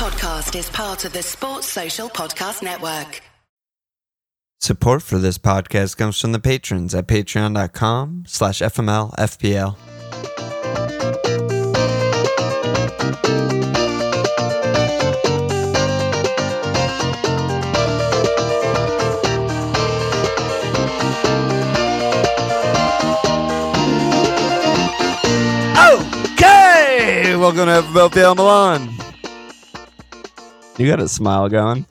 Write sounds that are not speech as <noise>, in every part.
podcast is part of the Sports Social Podcast Network. Support for this podcast comes from the patrons at patreon.com slash fmlfpl. Okay, welcome to FMLFPL Milan. You got a smile going.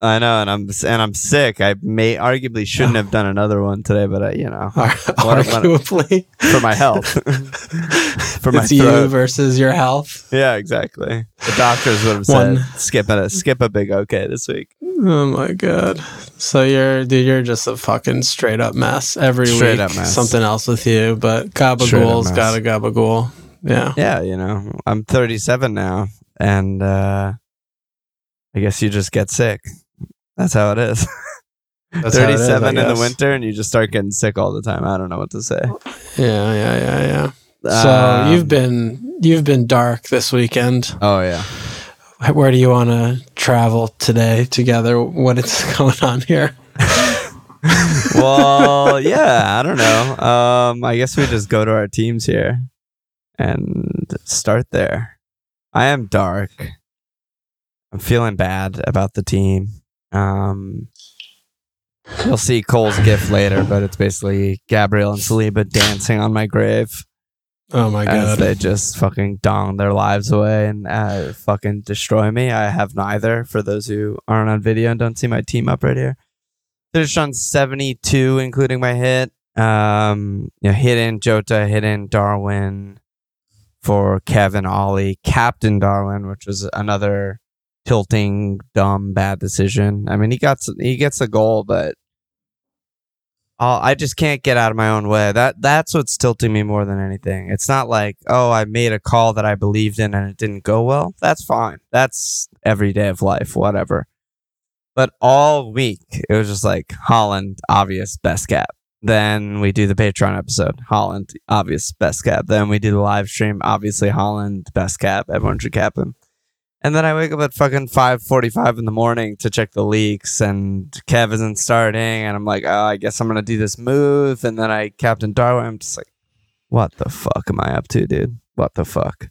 I know, and I'm and I'm sick. I may arguably shouldn't have done another one today, but I, you know, what- Arguably, for my health, <laughs> for my it's you versus your health. Yeah, exactly. The doctors would have said One. skip a skip a big okay this week. Oh my god! So you're dude, you're just a fucking straight up mess every Straight week. up mess. Something else with you, but gabagool's got a gabagool. Yeah. Yeah, you know, I'm 37 now, and uh I guess you just get sick. That's how it is. <laughs> That's how it is, 37 I in the winter, and you just start getting sick all the time. I don't know what to say. Yeah, yeah, yeah, yeah. So Um, you've been you've been dark this weekend. Oh yeah. Where do you want to travel today together? What is <laughs> going on here? well, <laughs> yeah, I don't know. Um, I guess we just go to our teams here and start there. I am dark. I'm feeling bad about the team. Um, you'll see Cole's gift later, but it's basically Gabriel and Saliba dancing on my grave Oh my god! they just fucking dong their lives away and uh, fucking destroy me. I have neither. For those who aren't on video and don't see my team up right here, finished on seventy two, including my hit. Um, you know, hit in Jota, hidden Darwin for Kevin Ollie, captain Darwin, which was another tilting, dumb, bad decision. I mean, he got he gets a goal, but I'll, I just can't get out of my own way. That that's what's tilting me more than anything. It's not like oh I made a call that I believed in and it didn't go well. That's fine. That's every day of life, whatever. But all week it was just like Haaland, obvious best cap. Then we do the Patreon episode, Haaland, obvious best cap. Then we do the live stream, obviously Haaland, best cap. Everyone should cap him. And then I wake up at fucking five forty-five in the morning to check the leaks, and Kev isn't starting, and I'm like, oh, I guess I'm gonna do this move. And then I Captain Darwin. I'm just like, what the fuck am I up to, dude? What the fuck?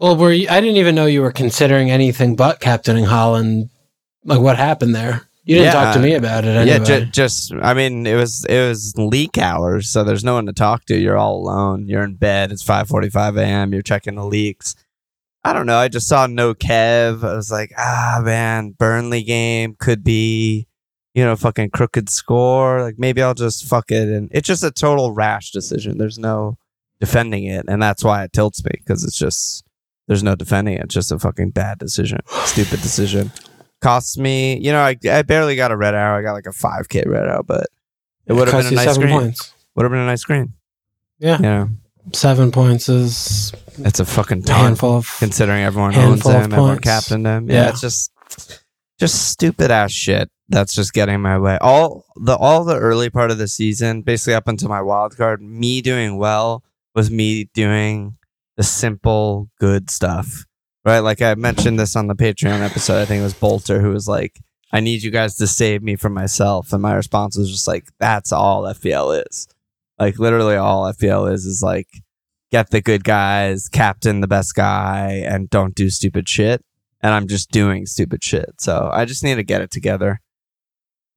Well, were you, I didn't even know you were considering anything but captaining Haaland. Like, what happened there? You didn't Yeah. talk to me about it anyway. Yeah, ju- just I mean, it was it was leak hours, so there's no one to talk to. You're all alone. You're in bed. It's 5:45 a.m. You're checking the leaks. I don't know. I just saw no Kev. I was like, ah, man, Burnley game could be, you know, fucking crooked score. Like maybe I'll just fuck it, and it's just a total rash decision. There's no defending it, and that's why it tilts me because it's just there's no defending it. It's just a fucking bad decision, stupid decision. Costs me, you know, I, I barely got a red arrow. I got like a 5k red arrow, but it would have been a nice seven points. Would have been a nice screen. Yeah. Yeah, Seven points is it's a fucking ton. handful of. considering everyone handful owns him, everyone captained him. Yeah, Yeah. it's just just stupid ass shit. That's just getting my way. All the all the early part of the season, basically up until my wild card, me doing well was me doing the simple good stuff. Right? Like I mentioned this on the Patreon episode. I think it was Bolter who was like, I need you guys to save me from myself. And my response was just like, that's all FPL is. Like literally all FPL is is like get the good guys, captain the best guy, and don't do stupid shit. And I'm just doing stupid shit. So I just need to get it together.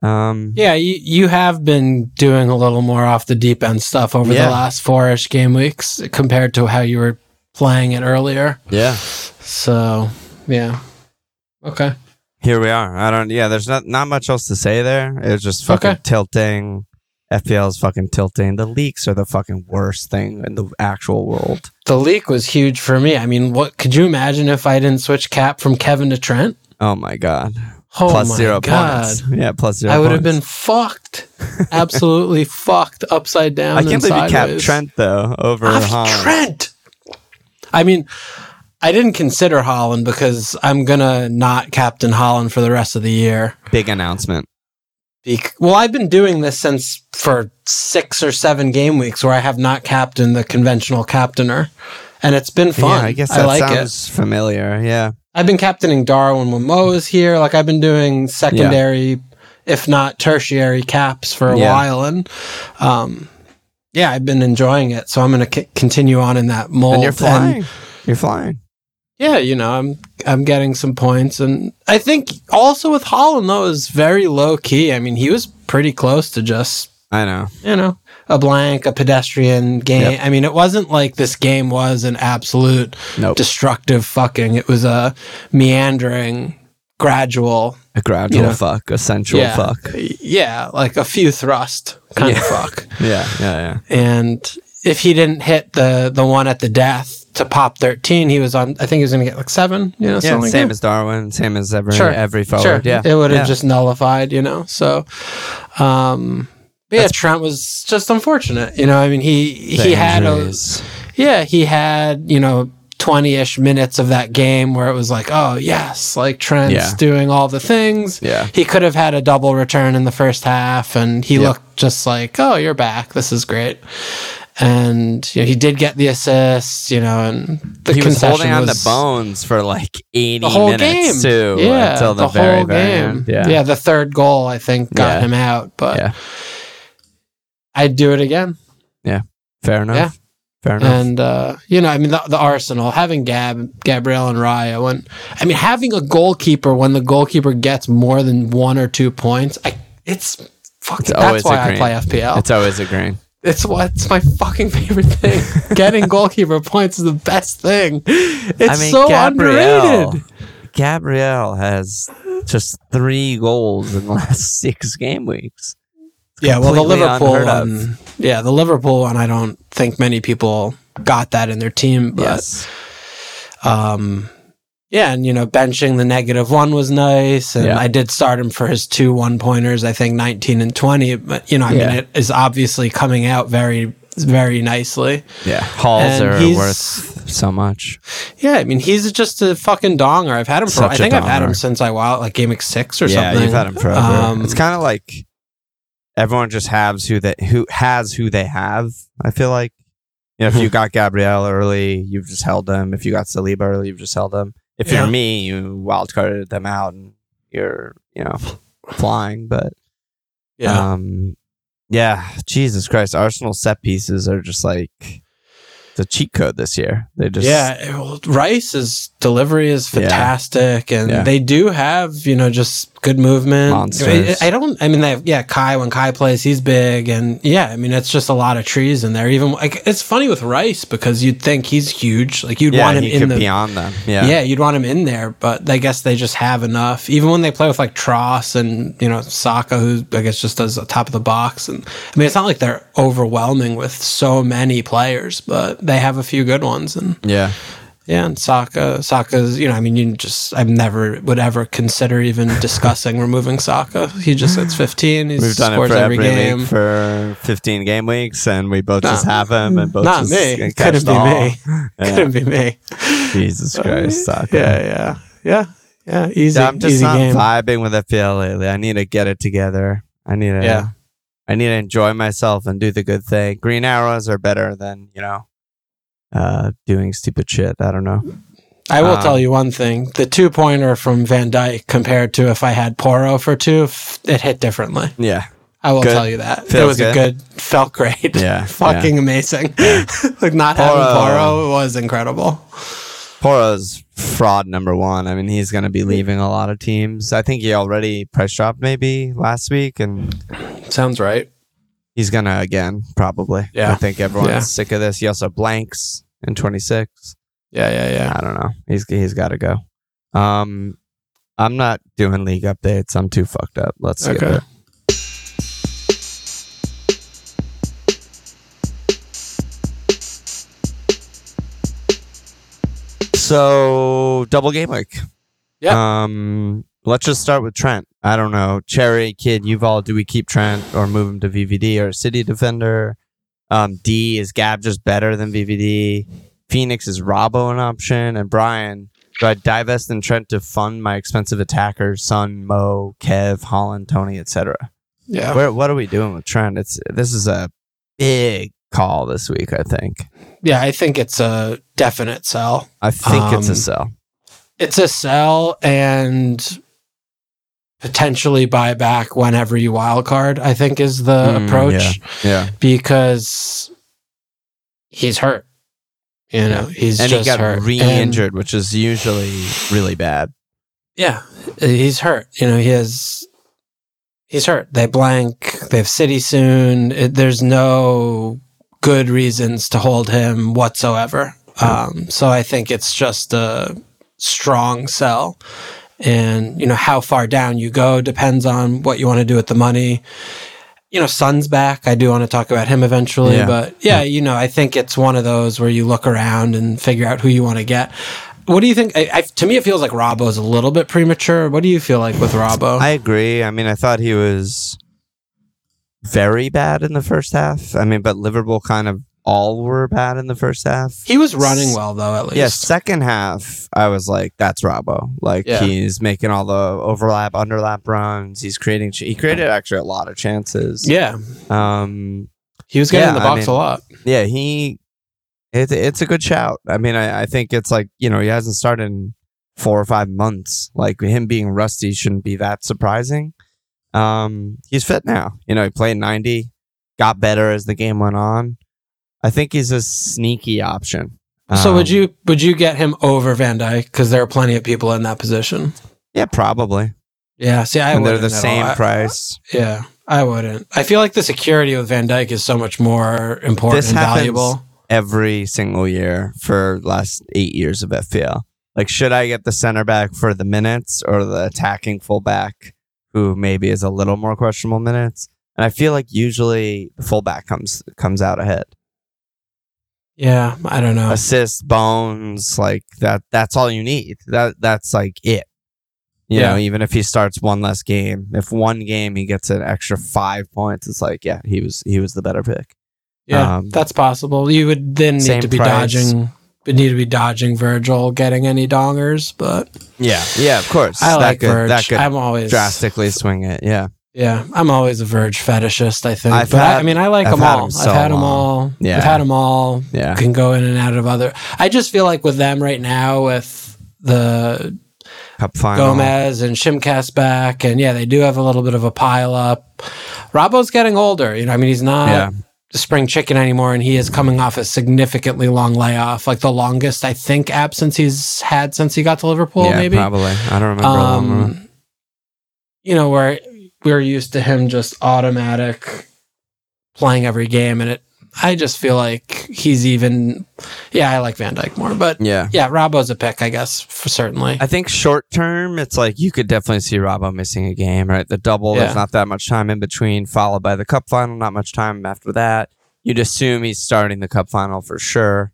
Um Yeah, you, you have been doing a little more off the deep end stuff over Yeah. the last four ish game weeks compared to how you were playing it earlier. yeah. So, yeah. Okay. Here we are. I don't yeah, there's not not much else to say there. It was just fucking Okay. tilting. FPL is fucking tilting. The leaks are the fucking worst thing in the actual world. The leak was huge for me. I mean, what could you imagine if I didn't switch cap from Kevin to Trent? Oh my god. Oh Plus my zero god. points. Yeah, plus zero I would have been fucked. Absolutely <laughs> fucked upside down. I can't believe you capped. Trent though over Trent. I mean, I didn't consider Haaland because I'm gonna not captain Haaland for the rest of the year. Big announcement. Bec- well, I've been doing this since for six or seven game weeks where I have not captained the conventional captainer, and it's been fun. Yeah, I guess that I like sounds familiar. Yeah. I've been captaining Darwin when Mo is here. Like I've been doing secondary, if not tertiary caps for a Yeah. while, and um, yeah, I've been enjoying it. So I'm going to c- continue on in that mold. And you're flying. you're flying. yeah, you know, I'm I'm getting some points, and I think also with Haaland though is very low key. I mean, he was pretty close to just I know. you know a blank, a pedestrian game. Yep. I mean, it wasn't like this game was an absolute Nope. destructive fucking. It was a meandering, gradual. a gradual you know. fuck, a sensual yeah, fuck. yeah, like a few thrust kind of Yeah. fuck. <laughs> Yeah, yeah, yeah. And if he didn't hit the the one at the death to pop thirteen, he was on. I think he was going to get like seven. You know, Yeah, like same that. as Darwin, same as every Sure. every Sure. forward. Yeah, It would have Yeah. just nullified, you know. So um yeah, Trent was just unfortunate. You know, I mean he he had a yeah, he had, you know, 20-ish minutes of that game where it was like, oh yes, like Trent's Yeah. doing all the things. Yeah. He could have had a double return in the first half and he Yep. looked just like, oh, you're back. This is great. And you know, he did get the assist, you know, and the he was holding on was the bones for like eighty the whole minutes game too. Yeah, until the, very, very end. Yeah, yeah. The third goal, I think, got Yeah. him out. But Yeah. I'd do it again. Yeah. Fair enough. Yeah. Fair enough. And uh, you know, I mean, the, the Arsenal having Gab, Gabriel, and Raya. When I mean, having a goalkeeper when the goalkeeper gets more than one or two points, I it's fucking. It's that's why I play FPL. it's always a green. It's what it's my fucking favorite thing. <laughs> Getting goalkeeper points is the best thing. It's I mean, so Gabriel, underrated. Gabriel has just three goals in the last <laughs> six game weeks. Yeah, well, the Liverpool one. Yeah, the Liverpool one. I don't think many people got that in their team, but yes, um, yeah, and you know, benching the negative one was nice, and Yeah. I did start him for his two one pointers. I think nineteen and twenty, but you know, I Yeah. mean, it is obviously coming out very, very nicely. yeah. Hauls And are worth so much. Yeah, I mean, he's just a fucking donger. I've had him for. Such I think I've had him since I wow, like game six or yeah, something. you've had him forever. Um, it's kind of like everyone just has who they who has who they have. I feel like you know, if you Hmm. got Gabriel early, you've just held them. If you got Saliba early, you've just held them. If Yeah. you're me, you wild carded them out and you're you know flying. But yeah, um, yeah, Jesus Christ, Arsenal set pieces are just like the cheat code this year. They just yeah, well, Rice's delivery is Yeah. fantastic, and Yeah. they do have you know just good movement. Monsters. I, I don't. I mean, they have, yeah, Kai when Kai plays, he's big, and yeah, I mean, it's just a lot of trees in there. Even like it's funny with Rice because you'd think he's huge, like you'd yeah, want him he in could the be on them. Yeah, yeah. you'd want him in there, but I guess they just have enough. Even when they play with like Tross and you know Saka, who I guess just does the top of the box, and I mean it's not like they're overwhelming with so many players, but they have a few good ones, and yeah. Yeah, and Saka, Saka's you know I mean you just I never would ever consider even <laughs> discussing removing Saka. He just hits fifteen. He We've done it scores for every every game. for 15 game weeks, and we both No. just have him, and both Not just me. <laughs> Couldn't be me. Yeah. Couldn't be me. Jesus uh, Christ, Saka. Yeah, yeah, yeah, yeah. Easy, Yeah, I'm just easy not game. vibing with FPL lately. I need to get it together. I need to. Yeah. I need to enjoy myself and do the good thing. Green arrows are better than you know, uh, doing stupid shit. I don't know. I will Um, tell you one thing: the two pointer from Van Dijk compared to if I had Porro for two, it hit differently. Yeah, I will Good. tell you that it Feels was a good. good, felt great. Yeah, <laughs> fucking amazing. <laughs> like not having Porro- Porro was incredible. Porro's fraud number one. I mean, he's going to be leaving a lot of teams. I think he already price dropped maybe last week, and Sounds right. He's to again probably. Yeah. I think everyone's Yeah. sick of this. He also blanks in 26. Yeah, yeah, yeah. I don't know. He's he's got to go. Um, I'm not doing league updates. I'm too fucked up. Let's skip Okay. it. So double game week. Yeah. Um, let's just start with Trent. I don't know, Cherry Kid, you've all. Do we keep Trent or move him to VVD or City Defender? Um, D is Gab just better than VVD? Phoenix is Robbo an option, and Brian. Do I divest in Trent to fund my expensive attackers, Son, Mo, Kev, Haaland, Toney, etc.? Yeah. Where, what are we doing with Trent? It's this is a big call this week. I think. Yeah, I think it's a definite sell. I think it's a Um, sell. It's a sell and potentially buy back whenever you wild card, I think is the Mm, approach Yeah, because he's hurt. You know, he's and he got hurt. Re-injured, which is usually really bad. Yeah, he's hurt. You know, he has. He's hurt. They blank. They have City soon. It, there's no good reasons to hold him whatsoever. Um, so I think it's just a strong sell. And you know how far down you go depends on what you want to do with the money. You know, Son's back. I do want to talk about him eventually, Yeah. but yeah, you know, I think it's one of those where you look around and figure out who you want to get. What do you think? I, I, to me, it feels like Robbo's a little bit premature. What do you feel like with Robbo? I agree. I mean, I thought he was very bad in the first half. I mean, but Liverpool kind of all were bad in the first half. he was running well, though. At least, Yeah, second half, I was like, "That's Robbo." Like Yeah. he's making all the overlap, underlap runs. He's creating. He created actually a lot of chances. yeah, Um. he was getting in Yeah, the I box mean- a lot. Yeah. He. It's it's a good shout. I mean, I, I think it's like you know he hasn't started in four or five months. Like him being rusty shouldn't be that surprising. Um. He's fit now. You know, he played ninety, got better as the game went on. I think he's a sneaky option. so would Um, you would you get him over Van Dijk? Because there are plenty of people in that position. Yeah, probably. Yeah, see, I and they're the same all. I- price. yeah, I wouldn't. I feel like the security with Van Dijk is so much more important This and valuable. every single year for last eight years of FPL. Like, should I get the center back for the minutes or the attacking fullback who maybe is a little more questionable minutes? And I feel like usually the fullback comes comes out ahead. Yeah, I don't know. Assist, bones, like that. That's all you need. That that's like it. You Yeah. know, even if he starts one less game, if one game he gets an extra five points, it's like, yeah, he was he was the better pick. Yeah, Um, that's possible. You would then need to be price. dodging. Would need to be dodging Virgil getting any dongers, but Yeah, yeah, of course. I that like could, Verge. That could I'm always drastically swing it. Yeah. Yeah, I'm always a Verge fetishist. I think, I've but I, had- I mean, I like I've them had all. 'em so I've had them long. all. Yeah. I've had them all. Yeah. Can go in and out of other. I just feel like with them right now, with the Cup final. Gomez and Tsimikas back, and yeah, they do have a little bit of a pile up. Robbo's getting older. You know, I mean, he's not Yeah. spring chicken anymore, and he is coming off a significantly long layoff, like the longest I think absence he's had since he got to Liverpool. yeah, maybe. probably. I don't remember. Um, you know, where we're used to him just automatic playing every game, and it. I just feel like he's even. Yeah, I like Van Dijk more, but Yeah. yeah, Robbo's a pick, I guess, for certainly. I think short term, it's like you could definitely see Robbo missing a game, right? The double, Yeah. there's not that much time in between, followed by the cup final, not much time after that. You'd assume he's starting the cup final for sure.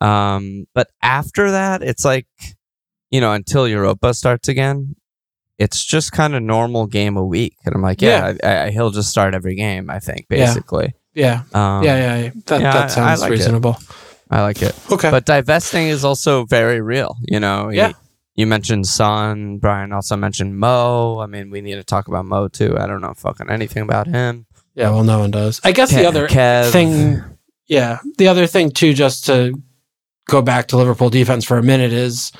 Um, but after that, it's like, you know, until Europa starts again, it's just kind of normal game a week. And I'm like, yeah, I, I, he'll just start every game, I think, basically. yeah, Um, yeah, yeah, yeah. That, yeah, I- I that sounds it. reasonable. I like it. Okay, But divesting is also very real. You know, Yeah. You, you mentioned Son. Brian also mentioned Mo. I mean, we need to talk about Mo too. I don't know fucking anything about him. yeah. Well, no one does. I guess Ke- the other Kev. thing, yeah, the other thing too, just to go back to Liverpool defense for a minute is,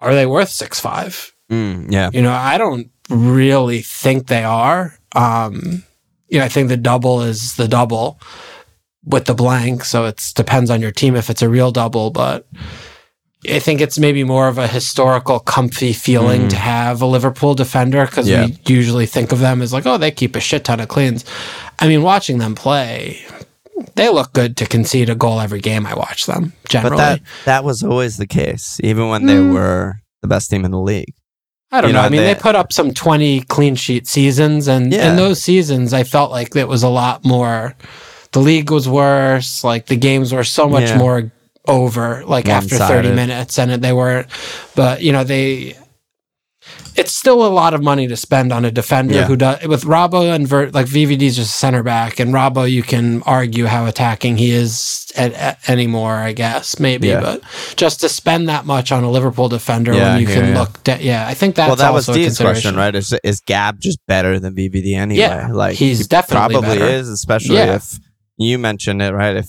are they worth six five? Mm, yeah. You know, I don't really think they are. Um, you know, I think the double is the double with the blank, so it depends on your team if it's a real double, but I think it's maybe more of a historical comfy feeling Mm. to have a Liverpool defender because Yeah. we usually think of them as like, oh, they keep a shit ton of cleans. I mean, watching them play, they look good to concede a goal every game I watch them, generally. But that that was always the case, even when they Mm. were the best team in the league. I don't You know. know, I mean, they, they- put up some 20 clean sheet seasons, and Yeah. in those seasons, I felt like it was a lot more. The league was worse. Like the games were so much Yeah. more over, like after 30 minutes, and they weren't. but you know, they. It's still a lot of money to spend on a defender Yeah. who does with Robbo and Vert, like VVD's just a center back, and Robbo you can argue how attacking he is at, at anymore, I guess maybe, Yeah. but just to spend that much on a Liverpool defender Yeah, when you can look, de- yeah, I think that's well, that was Dean's question, consideration. right? Is is Gab just better than VVD anyway? Yeah, like he's he definitely probably better. is, especially if you mentioned it, right? If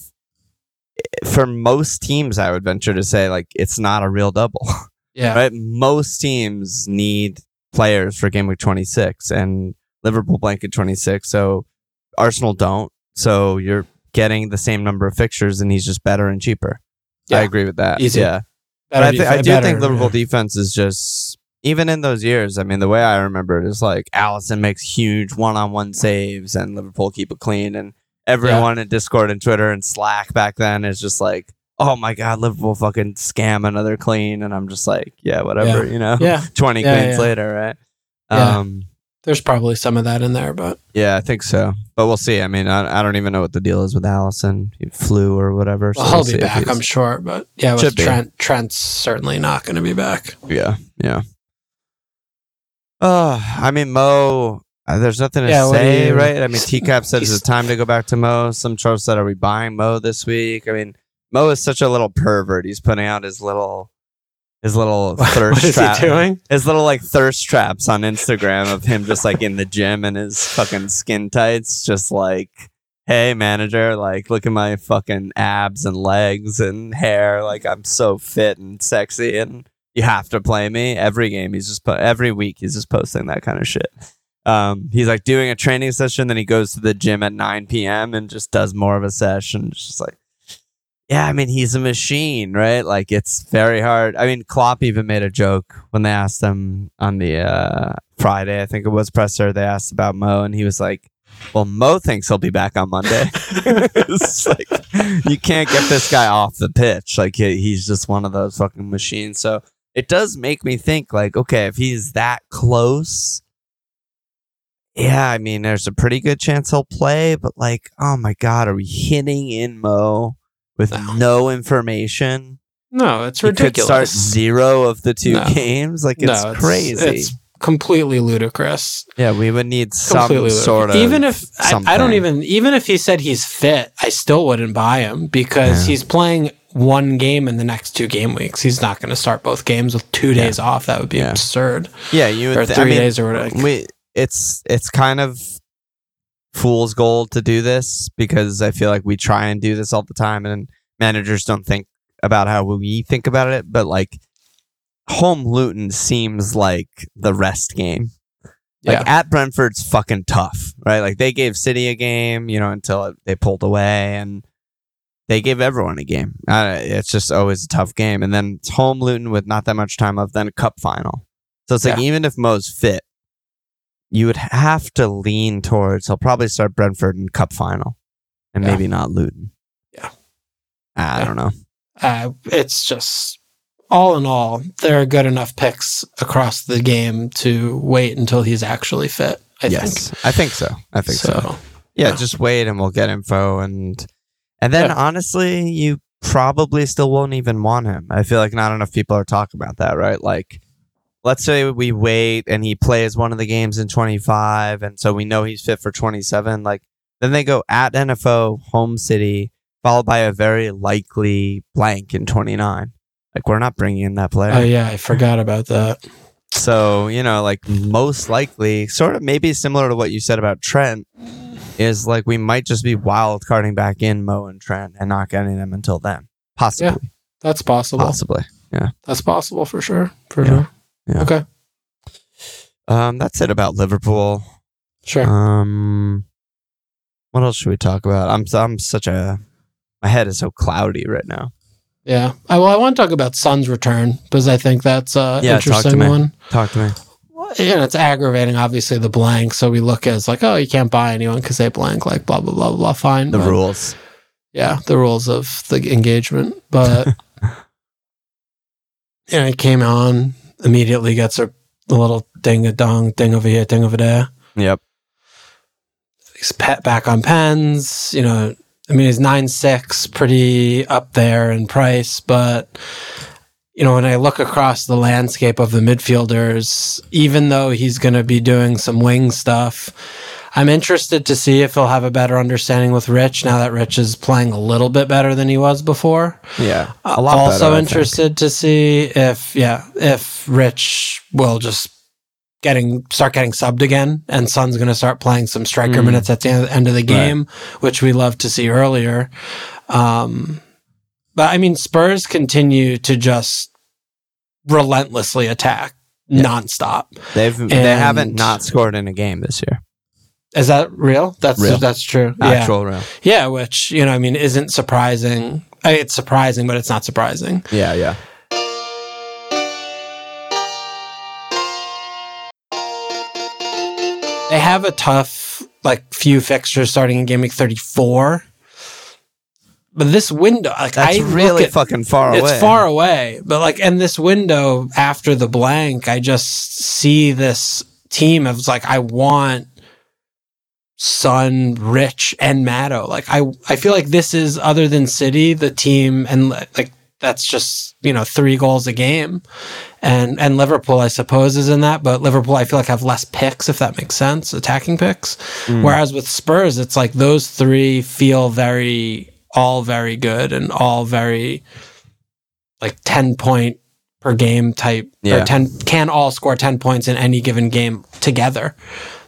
for most teams, I would venture to say like it's not a real double, <laughs> Yeah, right? Most teams need players for game week 26, and Liverpool blanket 26, so Arsenal don't. So you're getting the same number of fixtures, and he's just better and cheaper. I agree with that. Easy. Yeah. But I, thi- I do better, think Liverpool yeah. defense is just even in those years. I mean, the way I remember it is like Alisson makes huge one-on-one saves, and Liverpool keep it clean. And everyone in Discord and Twitter and Slack back then is just like, "Oh my god, Liverpool fucking scam another clean," and I'm just like, "Yeah, whatever," you know. Yeah, <laughs> twenty Yeah, cleans yeah. later, right? Yeah. Um, there's probably some of that in there, but yeah, I think so, but we'll see. I mean, I, I don't even know what the deal is with Alisson. He flew or whatever. so well, we'll he'll be back, I'm sure. But yeah, with be. Trent, Trent's certainly not going to be back. Yeah, yeah. Uh, I mean, Mo, uh, there's nothing to Yeah, say, you- right? I mean, TCAP <laughs> said it's time to go back to Mo. Some trolls said, are we buying Mo this week? I mean, Mo is such a little pervert. He's putting out his little, his little <laughs> thirst what is trap, he doing? his little like thirst traps on Instagram of him just like in the gym and his fucking skin tights, just like, hey manager, like look at my fucking abs and legs and hair, like I'm so fit and sexy, and you have to play me every game. He's just put every week. He's just posting that kind of shit. Um, he's like doing a training session, then he goes to the gym at 9 p.m. and just does more of a session. Just like, yeah, I mean, he's a machine, right? Like it's very hard. I mean, Klopp even made a joke when they asked him on the uh, Friday, I think it was presser. They asked about Mo, and he was like, "Well, Mo thinks he'll be back on Monday." <laughs> it's like you can't get this guy off the pitch. Like he, he's just one of those fucking machines. So it does make me think, like, okay, if he's that close. Yeah, I mean, there's a pretty good chance he'll play, but like, oh my god, are we hitting in Mo with No. no, information? No, it's He could ridiculous. start zero of the two No. games. Like it's No, crazy. It's completely ludicrous. yeah, we would need some Completely sort of even if I, I don't even even if he said he's fit, I still wouldn't buy him because Yeah. he's playing one game in the next two game weeks. He's not going to start both games with two Yeah. days off. That would be Yeah. absurd. yeah, you would Or th- three I mean, days or whatever. we it's it's kind of fool's gold to do this because I feel like we try and do this all the time and managers don't think about how we think about it, but like home Luton seems like the rest game. Like yeah, at Brentford's fucking tough, right? Like they gave City a game, you know, until it, they pulled away, and they gave everyone a game. Uh, it's just always a tough game, and then it's home Luton with not that much time left, then a cup final. So it's like even if Mo's fit, you would have to lean towards he'll probably start Brentford in cup final, and Yeah. maybe not Luton. Yeah. I Yeah. don't know. uh, it's just all in all, there are good enough picks across the game to wait until he's actually fit. I yes, think. I think so. I think so. yeah, Yeah. just wait and we'll get info and and then honestly, you probably still won't even want him. I feel like not enough people are talking about that, right? Like let's say we wait and he plays one of the games in 25 and so we know he's fit for 27 like then they go at NFO home city followed by a very likely blank in 29. Like we're not bringing in that player. Oh yeah, I forgot about that. So, you know, like most likely, sort of maybe similar to what you said about Trent, is like we might just be wild carding back in Mo and Trent and not getting them until then. Possibly. yeah, That's possible. Possibly. Yeah. That's possible for sure. For Yeah. sure. Yeah. Okay. Um, that's it about Liverpool. Sure. Um, what else should we talk about? I'm I'm such a my head is so cloudy right now. yeah. I, well, I want to talk about Son's return because I think that's a Yeah, talk to interesting me. one. Talk to me. Yeah, it's aggravating. Obviously, the blank. So we look as like, oh, you can't buy anyone because they blank. Like blah blah blah blah. blah. Fine. The but- rules. yeah, the rules of the engagement. But <laughs> yeah, it came on immediately, gets a, a little ding a dong, ding over here, ding over there. Yep. He's pet back on pens. You know, I mean, he's nine six, pretty up there in price, but you know, when I look across the landscape of the midfielders, even though he's going to be doing some wing stuff, I'm interested to see if he'll have a better understanding with Rich now that Rich is playing a little bit better than he was before. Yeah, a lot. Also better, interested to see if yeah, if Rich will just getting start getting subbed again, and Son's going to start playing some striker mm. minutes at the end of the game, right. which we love to see earlier. Um, but I mean, Spurs continue to just relentlessly attack yeah. nonstop. They've and they haven't not scored in a game this year. Is that real? That's real. that's true. Actual yeah. real. Yeah, which you know, I mean, isn't surprising. I mean, it's surprising, but it's not surprising. Yeah, yeah. They have a tough like few fixtures starting in game week 34. But this window, like That's I really at, fucking far it's away. It's far away, but like, and this window after the blank, I just see this team of like, I want Son, Rich, and Maddo. Like I, I feel like this is other than City, the team, and like that's just you know three goals a game, and and Liverpool I suppose is in that, but Liverpool I feel like have less picks if that makes sense, attacking picks. Mm. Whereas with Spurs, it's like those three feel very all very good and all very like ten point per game type yeah. or 10 can all score 10 points in any given game together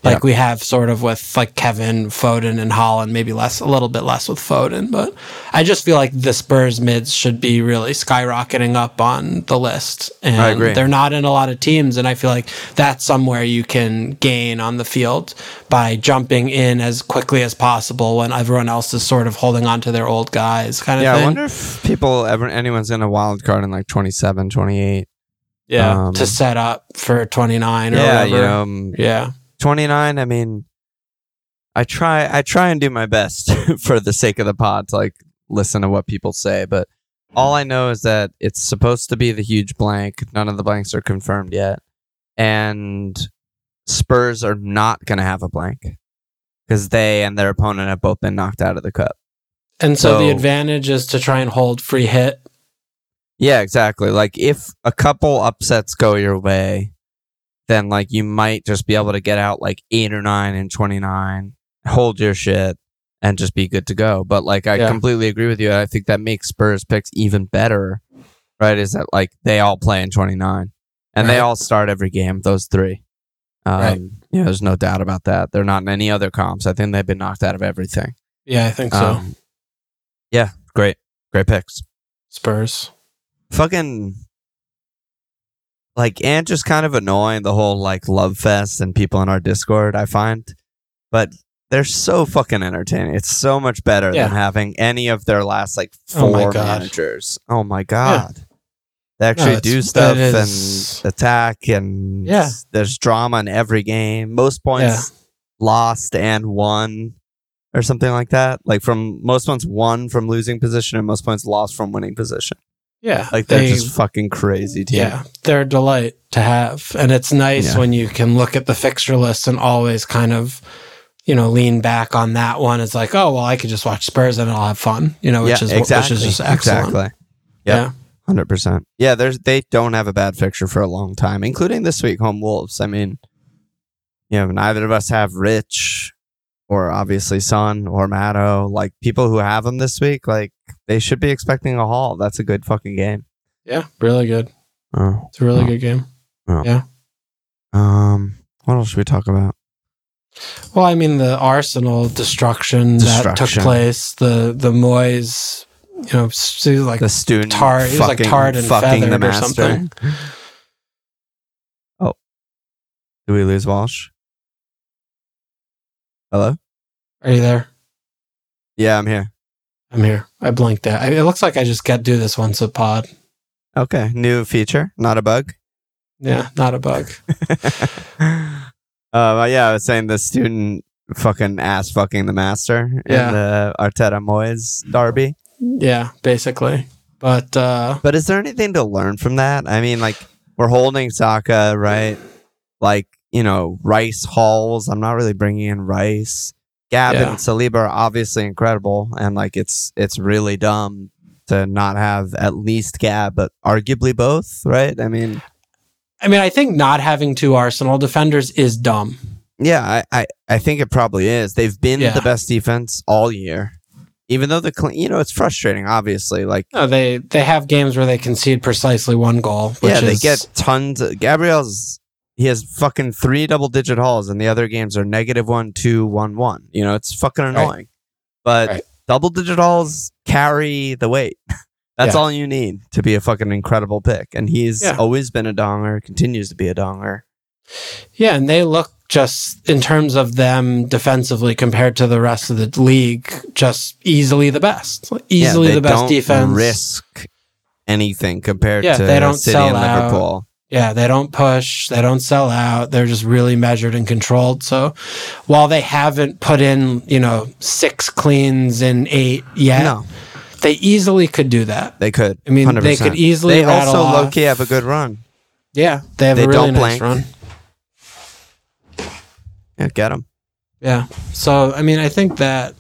like we have sort of with like Kevin, Foden, and Haaland, maybe less, a little bit less with Foden. But I just feel like the Spurs mids should be really skyrocketing up on the list. And I agree. They're not in a lot of teams, and I feel like that's somewhere you can gain on the field by jumping in as quickly as possible when everyone else is sort of holding on to their old guys, kind of yeah, thing. I wonder if people ever anyone's in a wild card in like 27, 28. Yeah, um, to set up for 29 or yeah, whatever. You know, um, yeah. 29 i mean i try i try and do my best <laughs> for the sake of the pod to like listen to what people say but all i know is that it's supposed to be the huge blank. None of the blanks are confirmed yet. And spurs are not going to have a blank because they and their opponent have both been knocked out of the cup. And so, so the advantage is to try and hold free hit yeah exactly like if a couple upsets go your way then like you might just be able to get out like eight or nine and 29, hold your shit, and just be good to go. But like, I yeah. completely agree with you. I think that makes Spurs picks even better, right? Is that like they all play in 29 and right. they all start every game, those three. Um, right. Yeah, there's no doubt about that. They're not in any other comps. I think they've been knocked out of everything. Yeah, I think so. Um, yeah, great. Great picks. Spurs. Fucking like and just kind of annoying the whole like love fest and people in our discord i find. But they're so fucking entertaining. It's so much better yeah. than having any of their last like oh four oh managers. Oh my god. Yeah. they actually no, do stuff and attack and yeah. there's drama in every game. Most points yeah. lost and won or something like that. Like from most points won from losing position and most points lost from winning position yeah. Like they're they, just fucking crazy team. Yeah. They're a delight to have. And it's nice yeah. when you can look at the fixture list and always kind of, you know, lean back on that one. It's like, oh, well, I could just watch Spurs and I'll have fun, you know, which yeah, is exactly. which is just excellent. Exactly. Yep. Yeah. Hundred percent. Yeah, there's they don't have a bad fixture for a long time, including this week, home Wolves. I mean, you know, neither of us have Rich or obviously Son or Maddo, like people who have them this week, like they should be expecting a haul. That's a good fucking game. Yeah, really good. Oh, it's a really oh, good game. Oh. Yeah. Um, what else should we talk about? Well, I mean the Arsenal destruction, destruction. that took place, the the Moyes, you know, like the student tar, he was like tarred and fucking feathered or something. <laughs> Oh, do we lose Walsh? Hello? Are you there? Yeah, I'm here. I'm here. I blinked out. It looks like I just got to do this once a pod. Okay. New feature, not a bug. Yeah, not a bug. <laughs> <laughs> uh, yeah, I was saying the student fucking ass fucking the master yeah. in the Arteta Moyes derby. Yeah, basically. But uh But is there anything to learn from that? I mean, like we're holding Saka, right? Like you know, Rice Halls. I'm not really bringing in Rice. Gavin yeah. and Saliba are obviously incredible, and like it's it's really dumb to not have at least Gab, but arguably both, right? I mean, I mean, I think not having two Arsenal defenders is dumb. yeah, I, I, I think it probably is. They've been Yeah. the best defense all year, even though the you know it's frustrating. Obviously, like No, they they have games where they concede precisely one goal. Which yeah, they get tons. Of, Gabriel's he has fucking three double digit hauls, and the other games are negative one, two, one, one. You know, it's fucking annoying. But Right. double digit hauls carry the weight. <laughs> That's Yeah. all you need to be a fucking incredible pick. And he's Yeah. always been a donger, continues to be a donger. Yeah, and they look just in terms of them defensively compared to the rest of the league, just easily the best. Easily Yeah, the best don't defense. Risk anything compared Yeah, to they don't City sell and out. Yeah, they don't push, they don't sell out. They're just really measured and controlled. So while they haven't put in, you know, six cleans in eight yet, No, they easily could do that. they could. I mean, they 100%. could easily They also low key have a good run. Yeah, they have They a really don't nice blank. run. Yeah, get them. Yeah. So I mean, I think that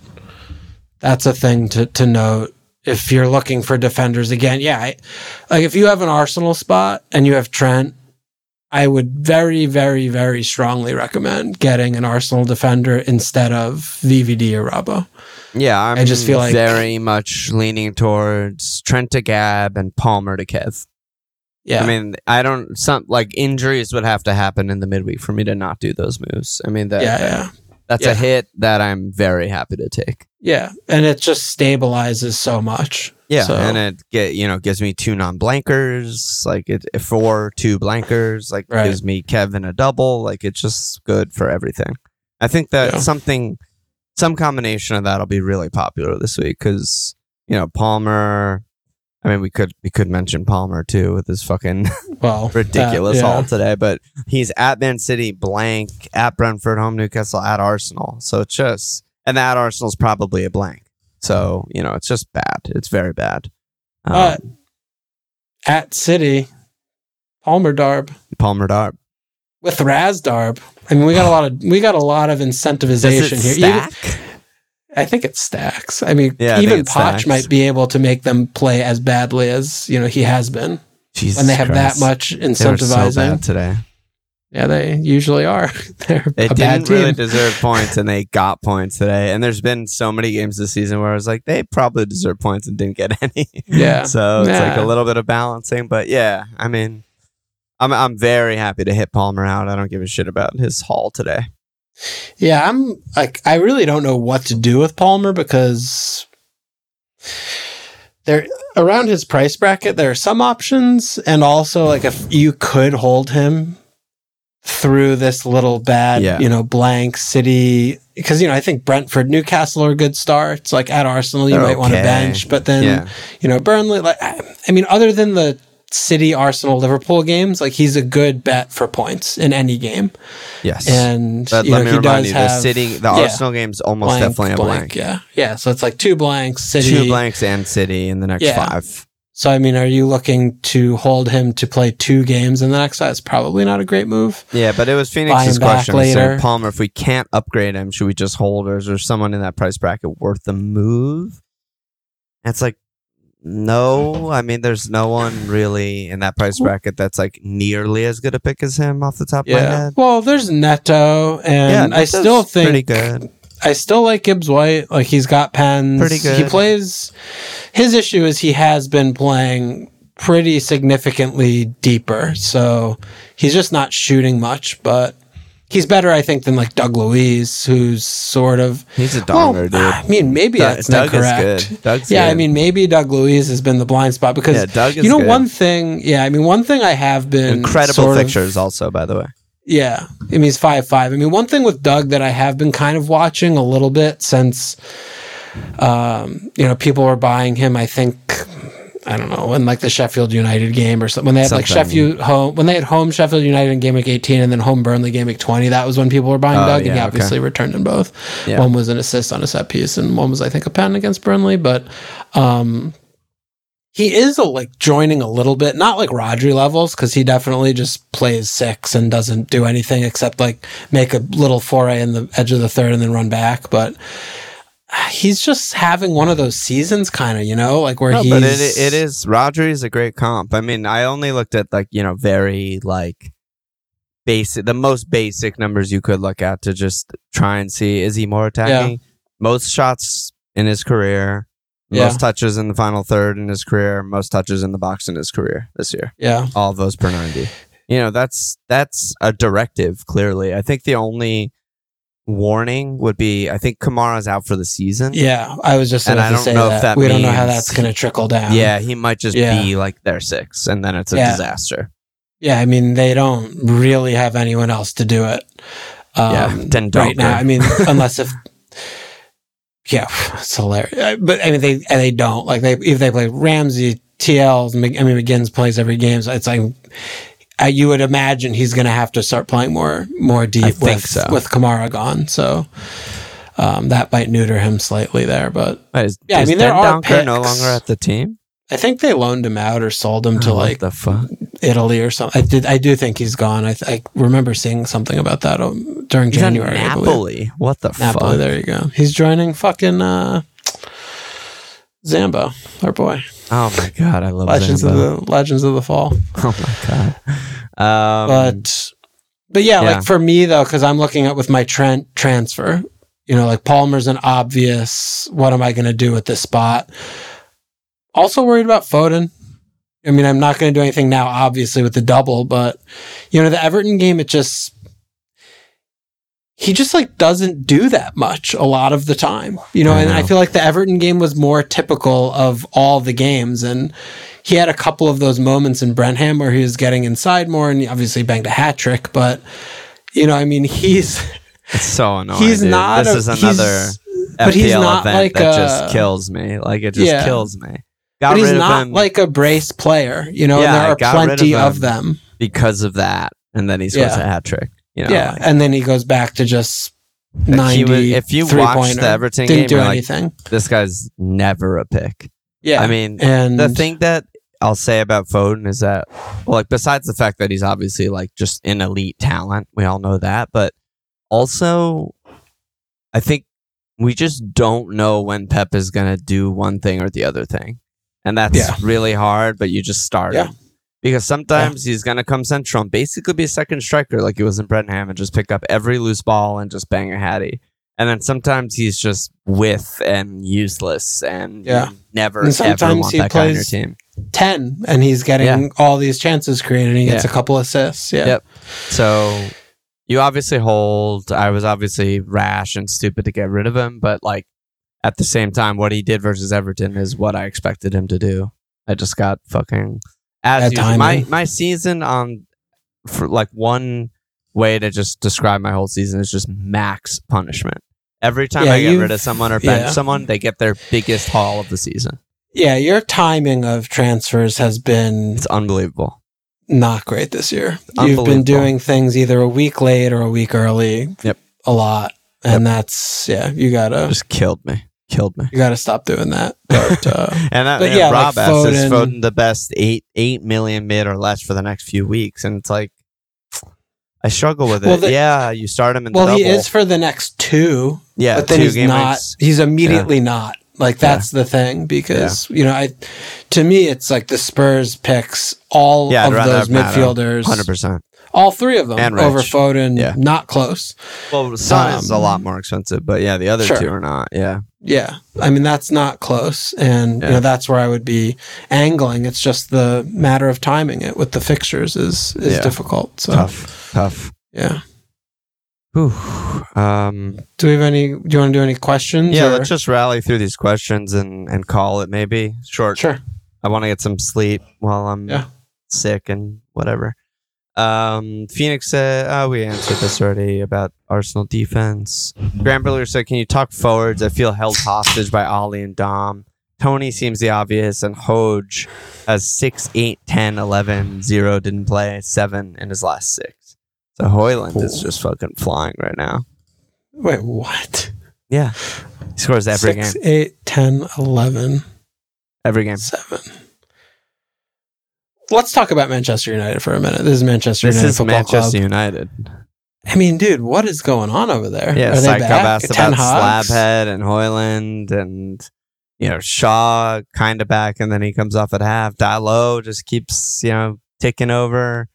that's a thing to to note if you're looking for defenders again. Yeah, I, like if you have an Arsenal spot and you have Trent, I would very, very, very strongly recommend getting an Arsenal defender instead of VVD or Robbo. Yeah, I'm I just feel like- very much leaning towards Trent to Gab and Palmer to Kev. Yeah. I mean, I don't some like injuries would have to happen in the midweek for me to not do those moves. I mean that yeah, yeah. That's yeah. a hit that I'm very happy to take. Yeah. And it just stabilizes so much. Yeah, So- and it get you know gives me two non blankers, like it four two blankers, like Right. gives me Kevin a double, like it's just good for everything. I think that Yeah. something, some combination of that'll be really popular this week because you know Palmer. I mean, we could we could mention Palmer too with his fucking <laughs> Well, <laughs> that- ridiculous yeah. haul today, but he's at Man City, blank, at Brentford, home Newcastle, at Arsenal. So it's just, and that Arsenal's probably a blank. So, you know, it's just bad. It's very bad. Um, But at City, Palmer Darb. Palmer Darb. with Razdarb. I mean, we got a lot of we got a lot of incentivization here. stack? Even, I think it stacks. I mean, Yeah, even Poch stacks. might be able to make them play as badly as you know he has been Jesus when they have Christ. that much incentivizing. so today. yeah, they usually are. <laughs> They're They didn't really deserve <laughs> points, and they got points today. And there's been so many games this season where I was like, they probably deserve points and didn't get <laughs> any. Yeah. so it's like a little bit of balancing, but yeah, I mean, I'm I'm very happy to hit Palmer out. I don't give a shit about his haul today. Yeah, I'm like I really don't know what to do with Palmer because there around his price bracket there are some options and also like if you could hold him through this little bad, Yeah. you know, blank city because you know, I think Brentford, Newcastle are good starts. Like at Arsenal you They're might want to bench, but then yeah, you know, Burnley like I I mean other than the City, Arsenal, Liverpool games, like he's a good bet for points in any game. yes. And but you let know, me he remind does you, the have City, the yeah, Arsenal game's almost definitely a blank. Yeah, yeah. So it's like two blanks, City. Two blanks and City in the next Yeah. five. So I mean, are you looking to hold him to play two games in the next? That's probably not a great move. Yeah, but it was Phoenix's question. So. Palmer, if we can't upgrade him, should we just hold, or is there someone in that price bracket worth the move? And it's like, no. I mean, there's no one really in that price bracket that's like nearly as good a pick as him off the top of my Yeah. head. Well, there's Neto, and I still think pretty good. I still like Gibbs White. Like he's got pens. Pretty good. He plays. His issue is he has been playing pretty significantly deeper, so he's just not shooting much. But he's better, I think, than like Doug Luiz, who's sort of. He's a Well, donger, I mean, maybe Doug- that's Doug is incorrect. good. Doug's yeah, I mean, maybe Doug Luiz has been the blind spot because Yeah, Doug is you know good. one thing. Yeah, I mean, one thing I have been Incredible sort of- pictures, also, by the way. yeah, I mean he's five five. I mean one thing with Doug that I have been kind of watching a little bit since, um, you know, people were buying him. I think I don't know when like the Sheffield United game or something when they had like Sheffield home when they had home Sheffield United in game week eighteen and then home Burnley game week twenty. That was when people were buying Oh, Doug, and he yeah, obviously returned in both. Yeah. One was an assist on a set piece, and one was I think a pen against Burnley, but. um he is a, like joining a little bit, not like Rodri levels, because he definitely just plays six and doesn't do anything except like make a little foray in the edge of the third and then run back. But he's just having one of those seasons, kind of, you know, like where No, he's. but it, it is Rodri is a great comp. I mean, I only looked at like you know very like basic, the most basic numbers you could look at to just try and see is he more attacking? Most shots in his career, Yeah. most touches in the final third in his career, most touches in the box in his career this year. Yeah. All of those per ninety. You know that's that's a directive. Clearly, I think the only warning would be I think Kamara's out for the season. Yeah. I was just And I don't know if that. that we don't know how that's going to trickle down. Yeah, he might just Yeah. be like their six, and then it's a Yeah. disaster. Yeah. I mean, they don't really have anyone else to do it. Um, Yeah, then right now. I mean, <laughs> unless if. Yeah, it's hilarious. But I mean, they and they don't like they if they play Ramsey, TLs. Mc- I mean, McGinn's plays every game. So it's like uh, you would imagine he's going to have to start playing more more deep I think with so. with Kamara gone. So um, that might neuter him slightly there. But Wait, is, Yeah, I mean, there are no longer at the team? I think they loaned him out or sold him to Oh, what like the fuck? Italy or something. I did. I do think he's gone. I, th- I remember seeing something about that um, during He's January. Napoli. What the Napoli. fuck? There you go. He's joining fucking uh, Zambo, our boy. Oh my god, I love Legends Zambo. of the Legends of the Fall. <laughs> Oh my god. Um, But but yeah, yeah. like for me though, because I'm looking at with my tran transfer. You know, like Palmer's an obvious. What am I going to do at this spot? Also worried about Foden. I mean, I'm not going to do anything now, obviously, with the double, but you know, the Everton game, it just he just like doesn't do that much a lot of the time. You know, I and I feel like the Everton game was more typical of all the games and he had a couple of those moments in Brenham where he was getting inside more and he obviously banged a hat trick, but you know, I mean, he's <laughs> it's so annoying. he's dude. not This a- is he's- another but FPL he's not event like that a- just kills me. Like it just Yeah. kills me. Got but he's not him like a brace player, you know, Yeah, and there are rid of plenty of, them. because of that, and then he scores Yeah. a hat trick. You know, yeah, like, and then he goes back to just Like, he ninety. was- if you watched the Everton didn't game, do like, anything. this guy's never a pick. yeah, I mean, and the thing that I'll say about Foden is that, well, like besides the fact that he's obviously like just an elite talent, we all know that, but also, I think we just don't know when Pep is gonna do one thing or the other thing, and that's Yeah. really hard. But you just start Yeah. Because sometimes he's gonna come central and basically be a second striker like he was in Brenham and just pick up every loose ball and just bang a hattie. And then sometimes he's just with and useless and Yeah. never And ever sometimes want he that guy on your plays- team. ten, and he's getting Yeah. all these chances created. and He gets Yeah. a couple assists. Yeah, Yep. So you obviously hold. I was obviously rash and stupid to get rid of him, but like at the same time, what he did versus Everton is what I expected him to do. I just got fucking as usual. My my season on for like one way to just describe my whole season is just max punishment. Every time Yeah, I get rid of someone or bench yeah. someone, they get their biggest haul of the season. yeah. Your timing of transfers has been It's unbelievable. not great this year. You've been doing things either a week late or a week early. Yep. a lot, and that's yeah. You gotta Just killed me. Killed me. you gotta stop doing that. But uh, <laughs> And that, But yeah, yeah, like Rob asked, is Foden- Foden the best eight eight million mid or less for the next few weeks? And it's like I struggle with it. The- yeah, you start him in well, the he is for the next two. yeah, but then two he's not. weeks. He's immediately not. Like that's the thing because you know, I to me it's like the Spurs picks all Yeah, of those midfielders, Hundred percent. All three of them And over Rich. Foden. Yeah. not close. Well, Son is a Um, lot more expensive, but yeah, the other Sure. two are not. Yeah, Yeah, I mean that's not close, and Yeah. you know that's where I would be angling. It's just the matter of timing it with the fixtures is is Yeah. difficult. So tough, tough. yeah. Whew. Um, Do we have any? Do you want to do any questions? yeah, or- let's just rally through these questions and and call it maybe short. sure. I want to get some sleep while I'm Yeah. sick and whatever. Um, Phoenix said, oh, we answered this already about Arsenal defense. Graham Briller said, can you talk forwards? I feel held hostage by Ollie and Dom. Toney seems the obvious, and Hoj has 6, 8, 10, 11, 0, didn't play, 7 in his last six. So Højlund is just fucking flying right now. Wait, what? Yeah. He scores every Six, game. eight, 10, 11, Every game. 7. Let's talk about Manchester United for a minute. This is Manchester This United is Football Manchester Club. United. I mean, dude, what is going on over there? Yeah, Are they Psycho back? asked Ten about Hogs? Slabhead and Højlund and you know Shaw kind of back, and then he comes off at half. Dalot just keeps you know ticking over.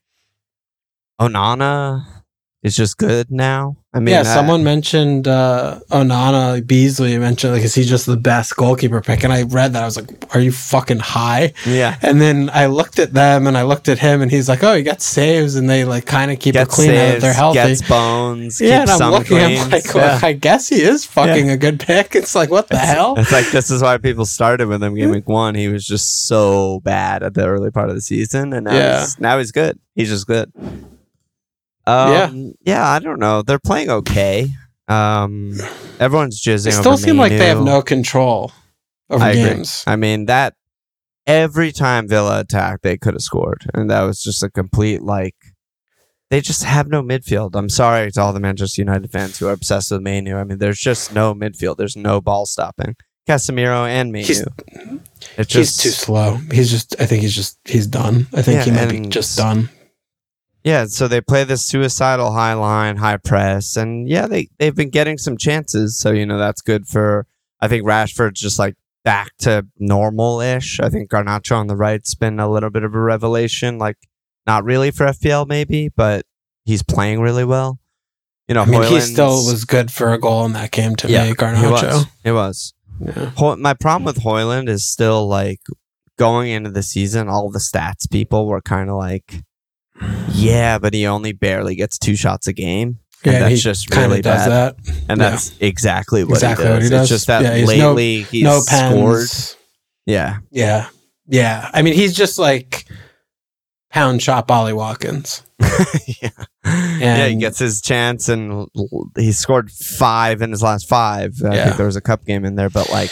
Onana is just good now. I mean, yeah, I- someone mentioned uh, Onana Beasley mentioned like, is he just the best goalkeeper pick? And I read that I was like, are you fucking high? yeah, And then I looked at them and I looked at him and he's like, oh, he got saves and they like kind of keep it gets clean now that saves, they're healthy. gets bones. yeah, and I'm looking, I'm like, well, I guess he is fucking a good pick. It's like, what the hell? It's like this is why people started with him game week one. He was just so bad at the early part of the season, and now Yeah. he's, now he's good. He's just good. Um, Yeah. yeah, I don't know. They're playing okay. Um, everyone's jizzing. They still over seem like they have no control over I agree. games. I mean that every time Villa attacked, they could have scored, and that was just a complete like. They just have no midfield. I'm sorry to all the Manchester United fans who are obsessed with Mainoo. I mean, there's just no midfield. There's no ball stopping. Casemiro and Mainoo. He's- It's He's just too slow. He's just, I think he's just, he's done. I think Yeah, he might be just done. Yeah. So they play this suicidal high line, high press, and yeah, they they've been getting some chances. So you know that's good for. I think Rashford's just like back to normal ish. I think Garnacho on the right's been a little bit of a revelation. Like not really for FPL maybe, but he's playing really well. You know, I mean, he still was good for a goal in that game to Yeah, me, He Garnacho. was. It was. Yeah. Ho- my problem with Højlund is still like going into the season, all the stats people were kind of like, yeah, but he only barely gets two shots a game. And Yeah, that's he just really bad. that. And Yeah. that's exactly what Exactly he what he does. It's just that Yeah, he's no- lately he's no pens. scored. Yeah. Yeah. Yeah. I mean, he's just like pound shot Ollie Watkins. <laughs> yeah. yeah, he gets his chance and he scored five in his last five. I Yeah. think there was a cup game in there, but like,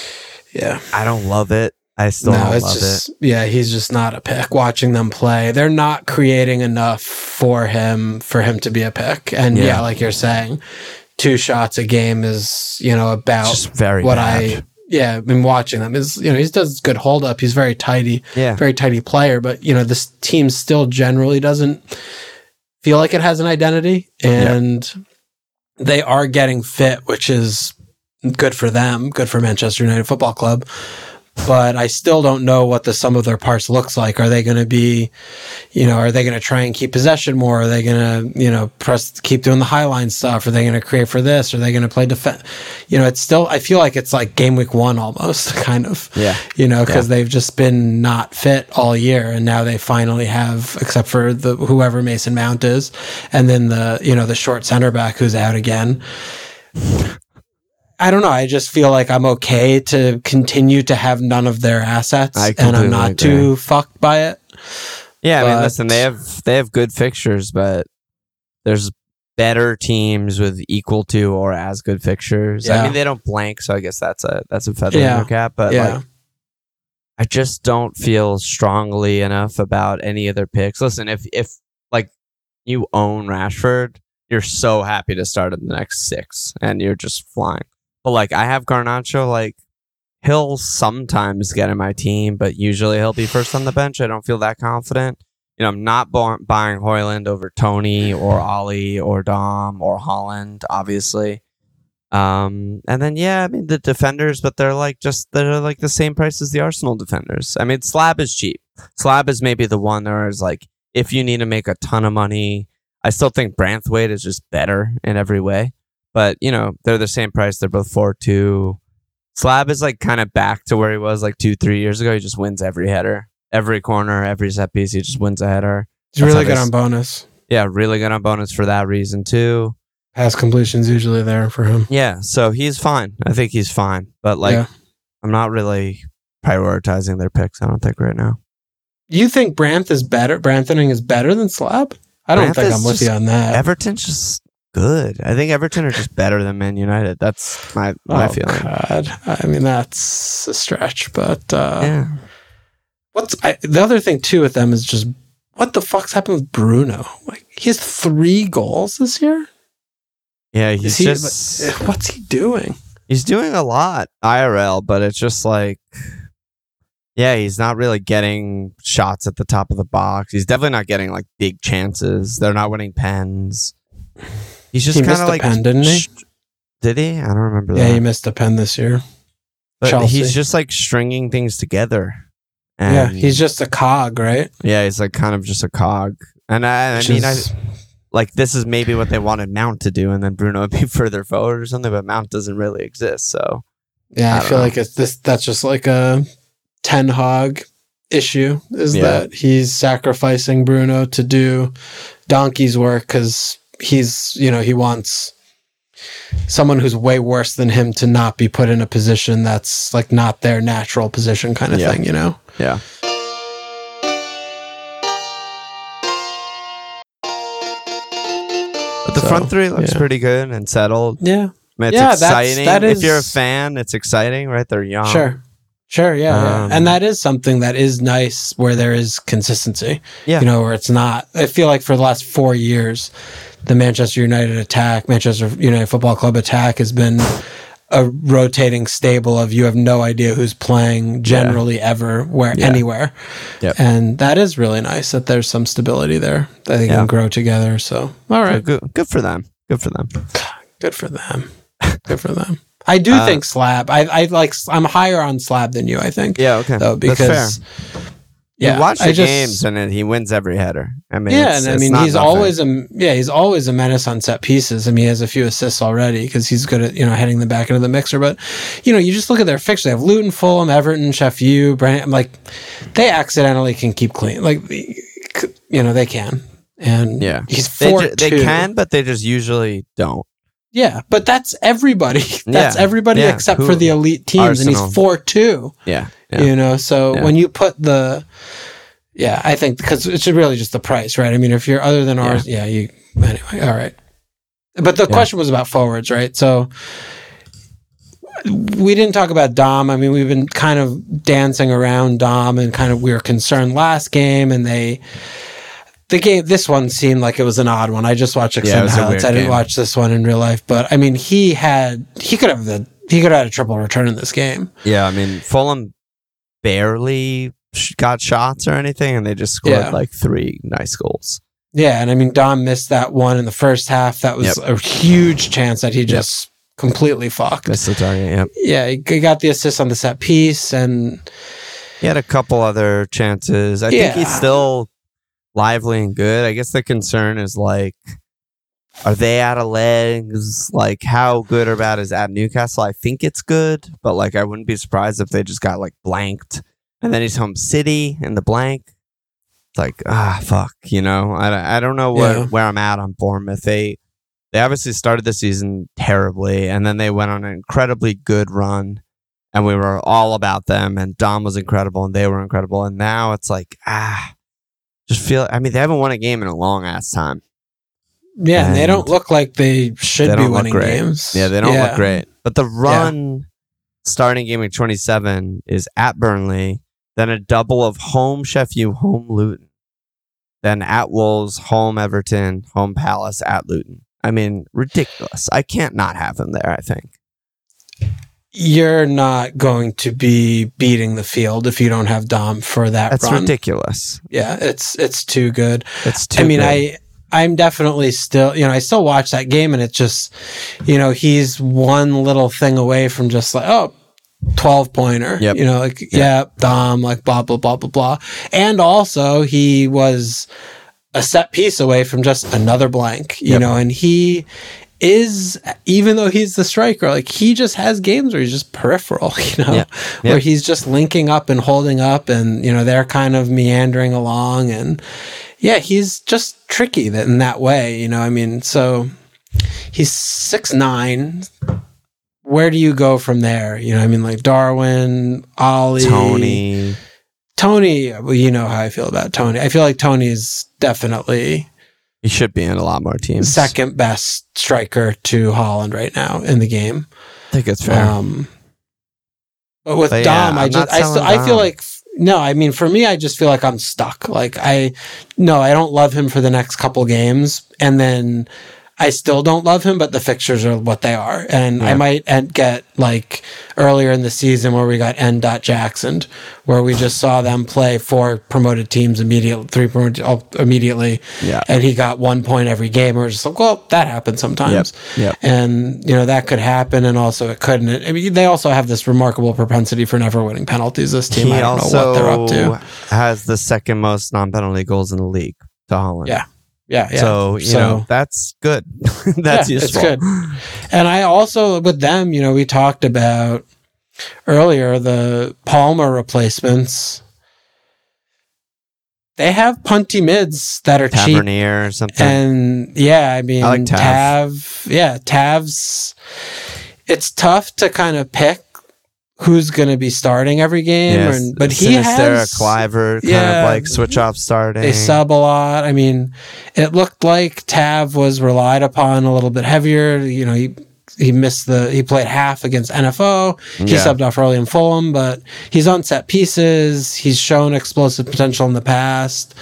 Yeah. I don't love it. I still no, it's love just it. yeah, he's just not a pick. Watching them play, they're not creating enough for him for him to be a pick. And yeah, Yeah. like you're saying, two shots a game is you know about just very what bad. I yeah been watching them is you know he does good hold up. He's very tidy, yeah. very tidy player. But you know this team still generally doesn't feel like it has an identity, and they are getting fit, which is good for them, good for Manchester United Football Club. But I still don't know what the sum of their parts looks like. Are they going to be, you know, are they going to try and keep possession more? Are they going to, you know, press, keep doing the high line stuff? Are they going to create for this? Are they going to play defense? You know, it's still, I feel like it's like game week one almost, <laughs> kind of Yeah. you know, because they've just been not fit all year, and now they finally have, except for the whoever Mason Mount is, and then the you know the short center back who's out again. I don't know. I just feel like I'm okay to continue to have none of their assets, and I'm not agree. too fucked by it. Yeah, I mean, listen, they have they have good fixtures, but there's better teams with equal to or as good fixtures. I mean, they don't blank, so I guess that's a that's a feather Yeah. in their cap. But yeah, like, I just don't feel strongly enough about any of their picks. Listen, if if like you own Rashford, you're so happy to start in the next six, and you're just flying. But like, I have Garnacho, like. He'll sometimes get in my team, but usually he'll be first on the bench. I don't feel that confident you know, I'm not bu- buying Højlund over Toney or Ollie or Dom or Haaland, obviously. Um, and then yeah, I mean the defenders, but they're like just they're like the same price as the Arsenal defenders. I mean, Slab is cheap. Slab is maybe the one there is like if you need to make a ton of money. I still think Branthwaite is just better in every way, but you know they're the same price. They're both four two. Slab is like kind of back to where he was like two three years ago. He just wins every header every corner, every set piece, he just wins a header. he's That's really good on bonus. Yeah, really good on bonus for that reason too. Pass completions usually there for him. Yeah, so he's fine. I think he's fine, but like, Yeah. I'm not really prioritizing their picks. I don't think right now. You think Branth is better? Branthening is better than Slab? I don't Branth think I'm with you on that. Everton's just good. I think Everton are just better than Man United. That's my my oh, feeling. God. I mean, that's a stretch, but uh, Yeah, what's I, the other thing too with them is just what the fuck's happened with Bruno? Like he has three goals this year. yeah. He's he, just what's he doing? he's doing a lot IRL, but it's just like, yeah, he's not really getting shots at the top of the box. He's definitely not getting like big chances. They're not winning pens. He's just He kind of a like pen, didn't he? Did he? I don't remember Yeah, that. he missed a pen this year. but Chelsea. he's just like stringing things together. yeah, he's just a cog, right? yeah, he's like kind of just a cog. And I, I Which mean, I, like this is maybe what they wanted Mount to do, and then Bruno <laughs> would be further forward or something. But Mount doesn't really exist, so yeah, I I, feel know. like it's this. That's just like a ten Hag issue. Is Yeah. that he's sacrificing Bruno to do donkey's work because he's you know he wants someone who's way worse than him to not be put in a position that's like not their natural position kind of Yeah. thing. You know. yeah. But the So, front three looks yeah. pretty good and settled. Yeah. I mean, it's Yeah, that's- exciting. that if you're a fan, it's exciting, right? They're young. Sure. Sure, yeah, yeah. Um, And that is something that is nice where there is consistency. Yeah. You know, where it's not I feel like for the last 4 years the Manchester United attack, Manchester United Football Club attack has been a rotating stable of you have no idea who's playing generally ever where Yeah. anywhere. Yep. And that is really nice that there's some stability there that they Yeah. can grow together. So, all right. So good, good for them. Good for them. Good for them. Good for them. I do Uh, think Slab. I, I like. I'm higher on Slab than you. I think. Yeah, okay. though That's because fair. yeah, you watch the just- games and then he wins every header. I mean, yeah, and I mean he's nothing. always a yeah he's always a menace on set pieces. I mean he has a few assists already because he's good at you know heading them back into the mixer. But you know you just look at their fixture. They have Luton, Fulham, Everton, Sheffield, U, Brand. Like they accidentally can keep clean. Like you know they can. And Yeah. he's They, ju- they can, but they just usually don't. Yeah, but that's everybody. <laughs> That's Yeah, everybody yeah. except for the elite teams, and he's four two. Yeah, yeah. you know so when you put the yeah i think because it's really just the price right? I mean if you're other than ours yeah, you anyway all right. But the question was about forwards right? So we didn't talk about dom. I mean we've been kind of dancing around dom and kind of we were concerned last game and they the game this one seemed like it was an odd one i just watched Yeah, it a highlights i didn't game. watch this one in real life but i mean he had he could have the he could have had a triple return in this game Yeah, I mean, Fulham barely got shots or anything, and they just scored Yeah. like three nice goals. Yeah, and I mean Dom missed that one in the first half. That was Yep. a huge chance that he just completely fucked. Missed the target. Yep. Yeah, he got the assist on the set piece, and He had a couple other chances. I think he's Yeah. still lively and good. I guess the concern is like, are they out of legs? Like, how good or bad is at Newcastle? I think it's good, but like, I wouldn't be surprised if they just got like blanked. And then he's home City in the blank. It's like, ah, fuck, you know. I, I don't know where, Yeah. where I'm at on Bournemouth. They they obviously started the season terribly, and then they went on an incredibly good run and we were all about them and Dom was incredible and they were incredible and now it's like ah just feel I mean they haven't won a game in a long ass time. yeah, and they don't look like they should They be winning games. Yeah, they don't look great. But the run starting game week 27 is at Burnley, then a double of home Sheffield, home Luton. Then at Wolves, home Everton, home Palace, at Luton. I mean, ridiculous. I can't not have him there, I think. You're not going to be beating the field if you don't have Dom for that That's run. ridiculous. Yeah, it's it's too good. It's too I mean, good. I I'm definitely still, you know, I still watch that game and it's just, you know, he's one little thing away from just like, oh, 12 pointer, Yep. you know, like, yeah, Dom, like blah, blah, blah, blah, blah. And also he was a set piece away from just another blank, you Yep. know, and he is, even though he's the striker, like he just has games where he's just peripheral, <laughs> you know, Yeah. where he's just linking up and holding up and, you know, they're kind of meandering along and, yeah, he's just tricky that in that way, you know. I mean, so he's six nine. Where do you go from there? You know, I mean, like Darwin, Ollie, Toney. Toney. Well, you know how I feel about Toney. I feel like Toney is definitely He should be in a lot more teams. second best striker to Haaland right now in the game. I think it's fair. Um, but with But Dom, I I'm just I still selling I feel like no, I mean for me, I just feel like I'm stuck. Like I no, I don't love him for the next couple games, and then I still don't love him, but the fixtures are what they are. And I might get like earlier in the season where we got N. Jackson, where we just saw them play four promoted teams immediately, three promoted oh, immediately. Yeah. And he got one point every game. We're just like, well, that happens sometimes. Yep. And, you know, that could happen. And also it couldn't. I mean, they also have this remarkable propensity for never winning penalties. This team, I don't also know what they're up to. has the second most non-penalty goals in the league to Haaland. Yeah. Yeah. yeah. So you know that's good. <laughs> that's Yeah, useful. good. And I also, with them, you know, we talked about earlier the Palmer replacements. They have punty mids that are cheap. Tavernier or something. And yeah, I mean, I like Tav. Tav. Yeah, Tav's. It's tough to kind of pick who's going to be starting every game, yes, but he has. Kluivert, kind Yeah. of like switch off starting. They sub a lot. I mean, it looked like Tav was relied upon a little bit heavier. You know, he he missed the he played half against NFO. He Yeah. subbed off early in Fulham, but he's on set pieces. He's shown explosive potential in the past.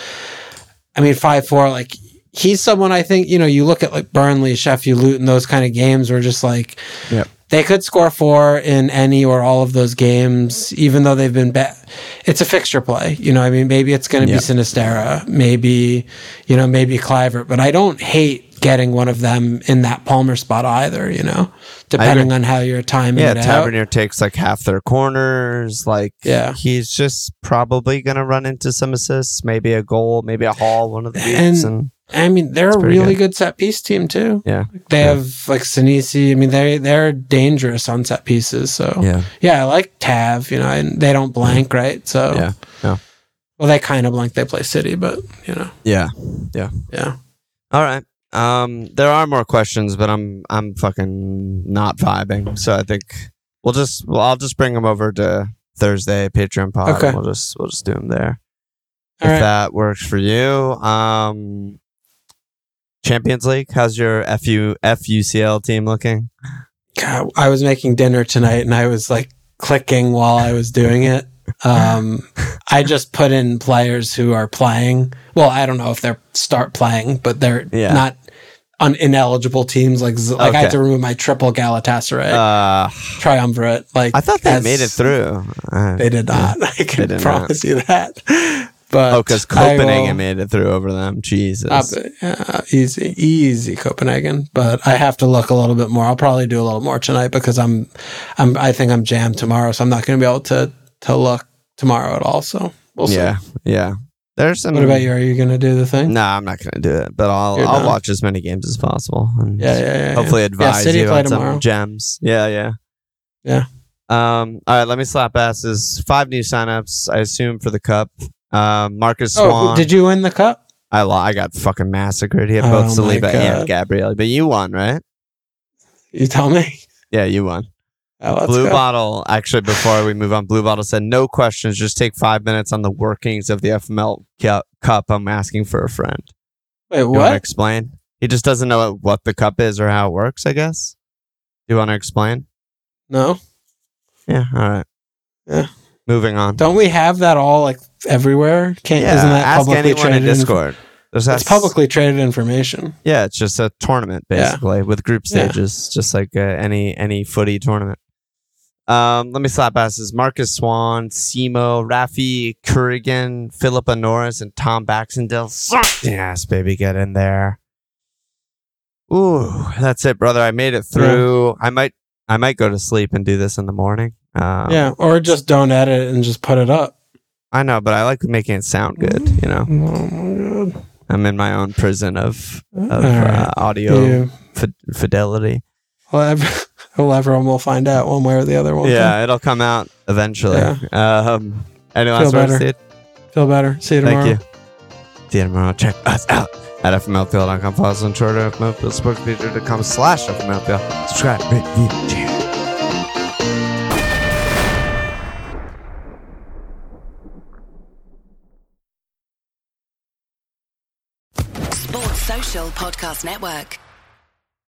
I mean, five four, like he's someone I think, you know, you look at like Burnley, Sheffield, Luton, those kind of games where just like Yep. They could score four in any or all of those games, even though they've been bad. It's a fixture play. You know, I mean, maybe it's going to Yep. be Sinisterra, maybe, you know, maybe Kluivert, but I don't hate getting one of them in that Palmer spot either, you know, depending on how you're timing Yeah, it out. Tavernier takes like half their corners. Like, Yeah. he's just probably gonna run into some assists, maybe a goal, maybe a haul one of the weeks. And- And, I mean, they're a really good. good. set piece team too. yeah, They Yeah. have like Senesi. I mean, they they're dangerous on set pieces. So yeah, yeah, I like Tav. You know, and they don't blank, mm. right? So yeah, yeah, well, they kind of blank. They play City, but you know, Yeah, yeah. yeah. All right. Um, there are more questions, but I'm I'm fucking not vibing. So I think we'll just well, I'll just bring them over to Thursday Patreon pod. Okay. and We'll just we'll just do them there All if right. that works for you. Um, Champions League. How's your FU FUCL team looking? God, I was making dinner tonight and I was like clicking while I was doing it. Um, I just put in players who are playing. Well, I don't know if they're start playing, but they're Yeah. not on ineligible teams. Like, like I had to remove my triple Galatasaray Uh, triumvirate. Like I thought they made it through. Uh, They did not. <laughs> I can did not. promise you that. But Oh, because Copenhagen will- made it through over them. Jesus. Up, yeah, easy, easy Copenhagen. But I have to look a little bit more. I'll probably do a little more tonight because I'm, I'm, I think I'm jammed tomorrow, so I'm not going to be able to to look tomorrow at all. So we'll see. yeah, yeah. There's some. What about you? Are you going to do the thing? No, I'm not going to do it, but I'll You're I'll watch as many games as possible. And Yeah, yeah, yeah. hopefully yeah. advise City you on tomorrow. some gems. Yeah, yeah, Yeah. Um. All right. Let me slap asses. Five new signups. I assume for the cup. Um. Marcus Oh, Swan. did you win the cup? I li- I got fucking massacred. He had Oh both my Saliba and God. Gabriel, but you won, right? You tell me. Yeah, you won. Oh, Blue go. Bottle, actually, before we move on, Blue Bottle said, no questions. Just take five minutes on the workings of the FML cup. I'm asking for a friend. Wait, You what? explain? He just doesn't know what the cup is or how it works, I guess. Do you want to explain? No, Yeah, all right. Yeah. Moving on. don't we have that all like everywhere? Can't yeah, isn't that ask publicly anyone in traded? inf- Discord. Just it's publicly traded information. Yeah, it's just a tournament Yeah. basically with group Yeah. stages, just like uh, any any footy tournament. Um, let me slap asses. Marcus Swan, Simo, Rafi Kurrigan, Philippa Norris, and Tom Baxendale. Suck the ass, baby, get in there. Ooh, that's it, brother. I made it through. I might I might go to sleep and do this in the morning. Um, yeah, or just don't edit and just put it up. I know, but I like making it sound good. You know, Oh my god. I'm in my own prison of of right. uh, audio fi- fidelity. well, <laughs> well, everyone will find out one way or the other. Won't Yeah, it'll come out eventually. Um, any Feel last words, better. Steve? they? Feel better. See you tomorrow. Thank you. See you tomorrow. Check us out at fmlfpl.com. Follow us on Twitter, fmlfpl, sportsfeature.com slash fmlfpl. Subscribe, rate, review, cheers. Sports Social Podcast Network.